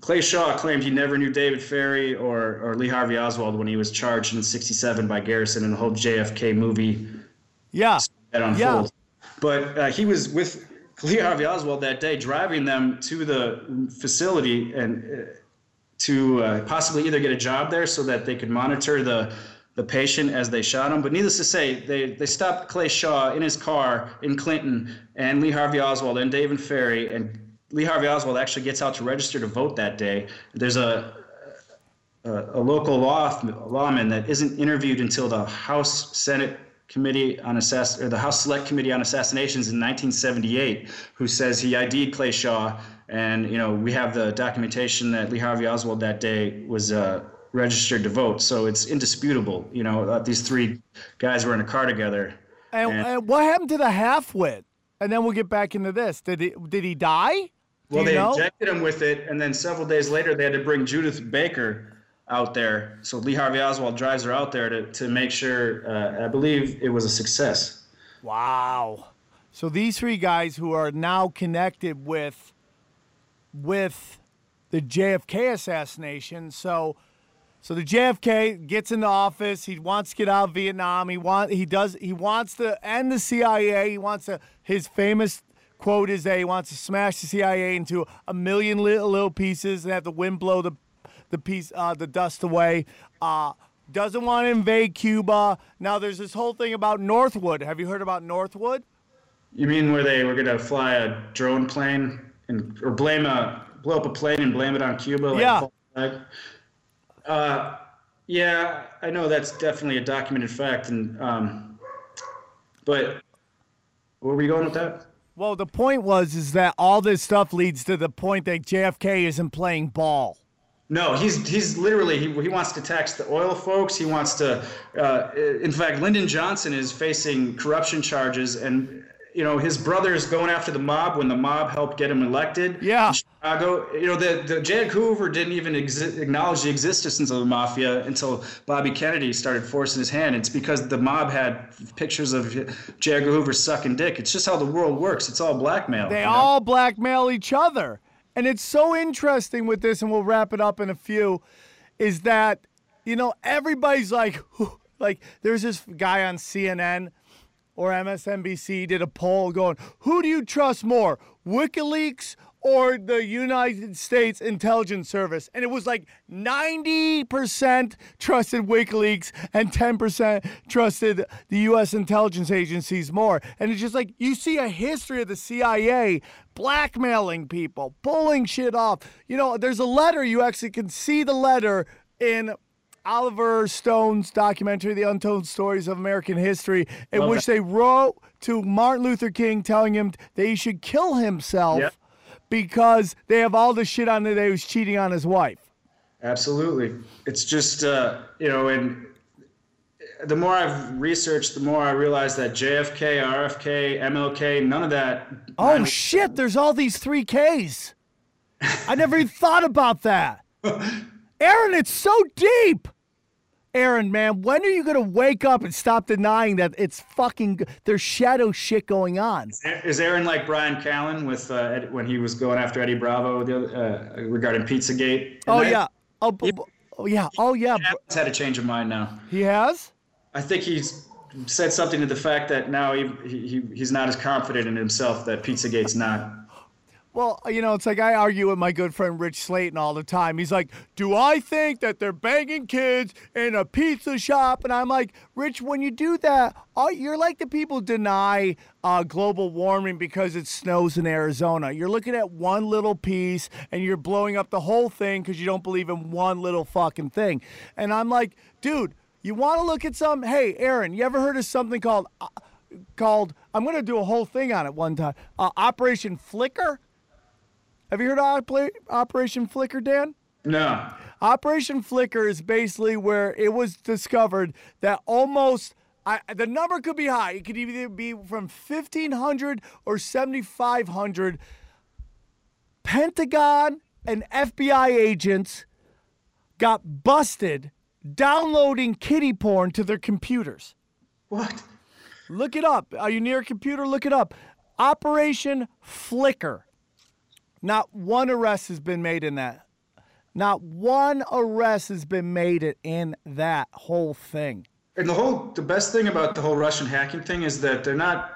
Clay Shaw claimed he never knew David Ferrie or, or Lee Harvey Oswald when he was charged in '67 by Garrison in the whole JFK movie Yeah. that unfolds. But uh, he was with Lee Harvey Oswald that day, driving them to the facility and uh, to uh, possibly either get a job there so that they could monitor the the patient as they shot him. But needless to say, they, they stopped Clay Shaw in his car in Clinton and Lee Harvey Oswald and David Ferrie. And Lee Harvey Oswald actually gets out to register to vote that day. There's a a, a local law lawman that isn't interviewed until the House Senate Committee on Assass or the House Select Committee on Assassinations in 1978, who says he ID'd Clay Shaw, and you know we have the documentation that Lee Harvey Oswald that day was uh, registered to vote, so it's indisputable. You know these three guys were in a car together. And, And- and what happened to the half wit? And then we'll get back into this. Did he did he die? Well, they know? injected him with it, and then several days later, they had to bring Judyth Baker out there. So Lee Harvey Oswald drives her out there to, to make sure, uh, I believe it was a success. Wow. So these three guys who are now connected with with the JFK assassination. So so the JFK gets into office. He wants to get out of Vietnam. He want he does he wants to end the CIA. He wants to his famous quote is that he wants to smash the CIA into a million little, little pieces and have the wind blow the the piece uh, the dust away. Uh, doesn't want to invade Cuba. Now there's this whole thing about Northwood. Have you heard about Northwood? You mean where they were gonna fly a drone plane and or blame a blow up a plane and blame it on Cuba? Like Yeah. flag? Uh, yeah, I know that's definitely a documented fact, and um, but where were we going with that? Well, the point was is that all this stuff leads to the point that JFK isn't playing ball. No, he's he's literally he, he wants to tax the oil folks. He wants to, uh, in fact, Lyndon Johnson is facing corruption charges, and you know his brother is going after the mob when the mob helped get him elected. Yeah. Chicago. You know the the J. Edgar Hoover didn't even exi- acknowledge the existence of the mafia until Bobby Kennedy started forcing his hand. It's because the mob had pictures of J. Edgar Hoover sucking dick. It's just how the world works. It's all blackmail. They you know? all blackmail each other. And it's so interesting with this, and we'll wrap it up in a few, is that, you know, everybody's like, like, there's this guy on CNN or MSNBC did a poll going, who do you trust more, WikiLeaks or the United States Intelligence Service? And it was like 90% trusted WikiLeaks and 10% trusted the U.S. intelligence agencies more. And it's just like you see a history of the CIA blackmailing people, pulling shit off. You know, there's a letter, you actually can see the letter in Oliver Stone's documentary, The Untold Stories of American History, in Love which they wrote to Martin Luther King telling him that he should kill himself Yep. because they have all the shit on it that he was cheating on his wife. Absolutely. It's just, uh, you know, and the more I've researched, the more I realize that JFK, RFK, MLK, none of that. Oh shit, there's all these three Ks. I never even thought about that. Aaron, it's so deep. Aaron, man, when are you going to wake up and stop denying that it's fucking, there's shadow shit going on? Is Aaron like Bryan Callen with uh, Ed, when he was going after Eddie Bravo the other, uh, regarding Pizzagate? Oh, yeah. Oh, oh, yeah. Oh, yeah. Callen's had a change of mind now. He has? I think he's said something to the fact that now he, he he's not as confident in himself that Pizzagate's not. Well, you know, it's like I argue with my good friend Rich Slayton all the time. He's like, Do I think that they're banging kids in a pizza shop? And I'm like, Rich, when you do that, you're like the people deny uh, global warming because it snows in Arizona. You're looking at one little piece and you're blowing up the whole thing because you don't believe in one little fucking thing. And I'm like, Dude, you want to look at some? Hey, Aaron, you ever heard of something called. Uh, Called, I'm going to do a whole thing on it one time. Uh, Operation Flicker. Have you heard of Oper- Operation Flicker, Dan? No. Operation Flicker is basically where it was discovered that almost I, the number could be high. It could either be from 1,500 or 7,500 Pentagon and FBI agents got busted downloading kitty porn to their computers. What? Look it up. Are you near a computer? Look it up. Operation Flicker. Not one arrest has been made in that. Not one arrest has been made in that whole thing. And the whole the best thing about the whole Russian hacking thing is that they're not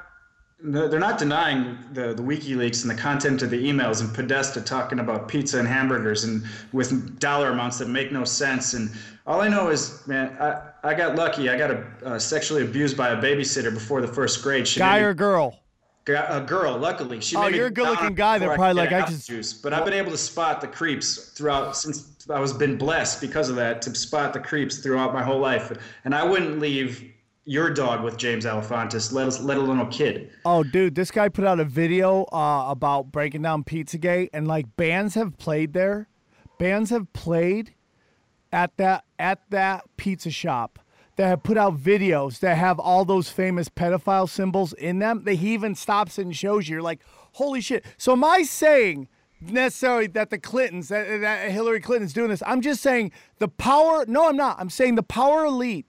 they're not denying the, the WikiLeaks and the content of the emails and Podesta talking about pizza and hamburgers and with dollar amounts that make no sense. And all I know is, man, I, I got lucky. I got a, uh, sexually abused by a babysitter before the first grade. She Guy or girl? A girl, luckily. She Oh, you're a good-looking guy. They're probably get like, I just- juice. But I've been able to spot the creeps throughout since I was been blessed because of that to spot the creeps throughout my whole life. And I wouldn't leave your dog with James Alefantis, let us, let alone a kid. Oh, dude, this guy put out a video uh, about breaking down Pizzagate, and like bands have played there. Bands have played at that at that pizza shop that have put out videos that have all those famous pedophile symbols in them. That he even stops and shows you. You're like, holy shit. So am I saying necessarily that the Clintons, that, that Hillary Clinton's doing this? I'm just saying the power. No, I'm not. I'm saying the power elite.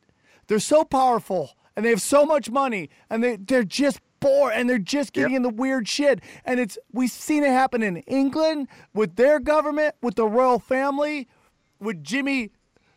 They're so powerful and they have so much money and they they're just bored and they're just getting Yep. in the weird shit. And it's we've seen it happen in England with their government, with the royal family, with Jimmy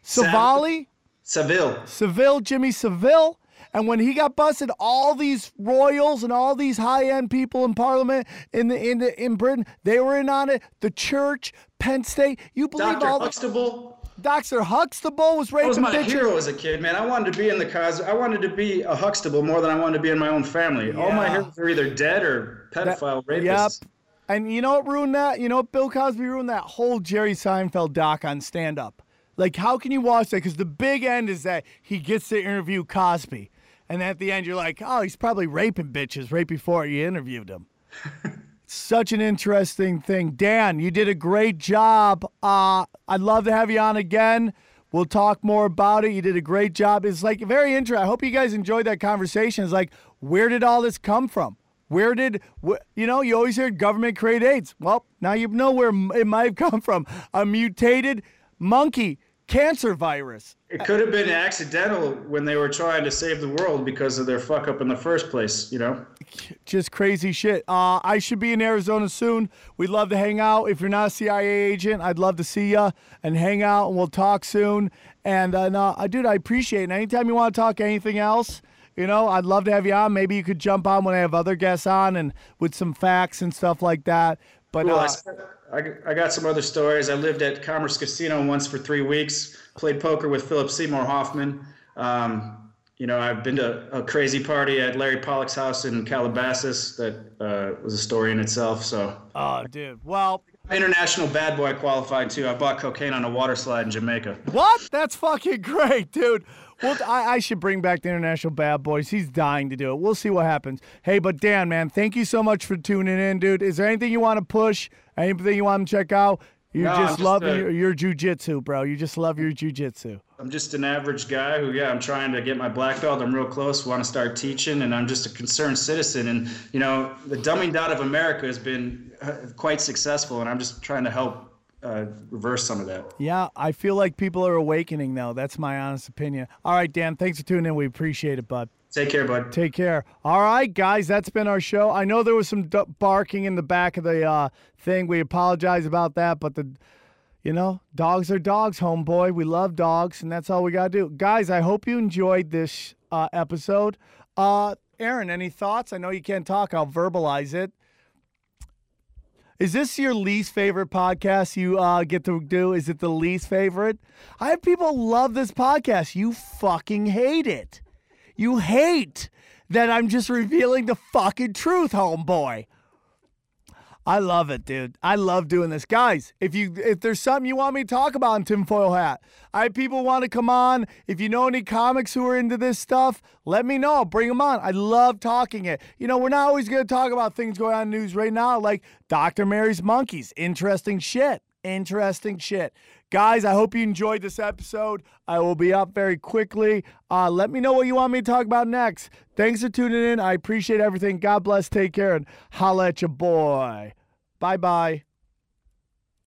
Savali. Seville. Seville, Jimmy Seville. And when he got busted, all these royals and all these high-end people in Parliament in the in the, in Britain, they were in on it. The church, Penn State. You believe Dr. all the Huxtable. Dr. Huxtable was raping That was my bitches. hero as a kid, man. I wanted to be in the cause. I wanted to be a Huxtable more than I wanted to be in my own family. All my heroes are either dead or pedophile rapists. Yep. And you know what ruined that? You know what Bill Cosby ruined that whole Jerry Seinfeld doc on stand up. Like, how can you watch that? Because the big end is that he gets to interview Cosby. And at the end, you're like, oh, he's probably raping bitches right before you interviewed him. Such an interesting thing. Dan, you did a great job. Uh, I'd love to have you on again. We'll talk more about it. You did a great job. It's like very interesting. I hope you guys enjoyed that conversation. It's like, where did all this come from? Where did, you know, you always hear government create AIDS. Well, now you know where it might have come from. A mutated monkey cancer virus. It could have been accidental when they were trying to save the world because of their fuck up in the first place, you know? just crazy shit. Uh, I should be in Arizona soon. We'd love to hang out. If you're not a CIA agent, I'd love to see you and hang out, and we'll talk soon. And uh, no, uh, dude, I appreciate it. And anytime you want to talk anything else, you know, I'd love to have you on. Maybe you could jump on when I have other guests on and with some facts and stuff like that. But Well, I, I got some other stories. I lived at Commerce Casino once for three weeks, played poker with Philip Seymour Hoffman. Um, you know, I've been to a crazy party at Larry Pollock's house in Calabasas that uh, was a story in itself. So, oh, dude. Well, international bad boy qualified too. I bought cocaine on a water slide in Jamaica. What? That's fucking great, dude. Well, I, I should bring back the International Bad Boys. He's dying to do it. We'll see what happens. Hey, but Dan, man, thank you so much for tuning in, dude. Is there anything you want to push? Anything you want to check out? You No, just just, love uh, your, your jujitsu, bro. You just love your jujitsu. I'm just an average guy who, yeah, I'm trying to get my black belt. I'm real close, want to start teaching, and I'm just a concerned citizen. And, you know, the dumbing down of America has been uh, quite successful, and I'm just trying to help uh, reverse some of that. Yeah, I feel like people are awakening, though. That's my honest opinion. All right, Dan, thanks for tuning in. We appreciate it, bud. Take care, bud. Take care. All right, guys, that's been our show. I know there was some d- barking in the back of the uh, thing. We apologize about that, but the, you know, dogs are dogs, homeboy. We love dogs, and that's all we got to do. Guys, I hope you enjoyed this uh, episode. Uh, Aaron, any thoughts? I know you can't talk. I'll verbalize it. Is this your least favorite podcast you uh, get to do? Is it the least favorite? I have people love this podcast. You fucking hate it. You hate that I'm just revealing the fucking truth, homeboy. I love it, dude. I love doing this. Guys, if you if there's something you want me to talk about in tinfoil hat, I people want to come on. If you know any comics who are into this stuff, let me know. I'll bring them on. I love talking it. You know, we're not always gonna talk about things going on in news right now, like Dr. Mary's monkeys. Interesting shit. Interesting shit. Guys, I hope you enjoyed this episode. I will be up very quickly. Uh, let me know what you want me to talk about next. Thanks for tuning in. I appreciate everything. God bless. Take care and holla at your boy. Bye bye.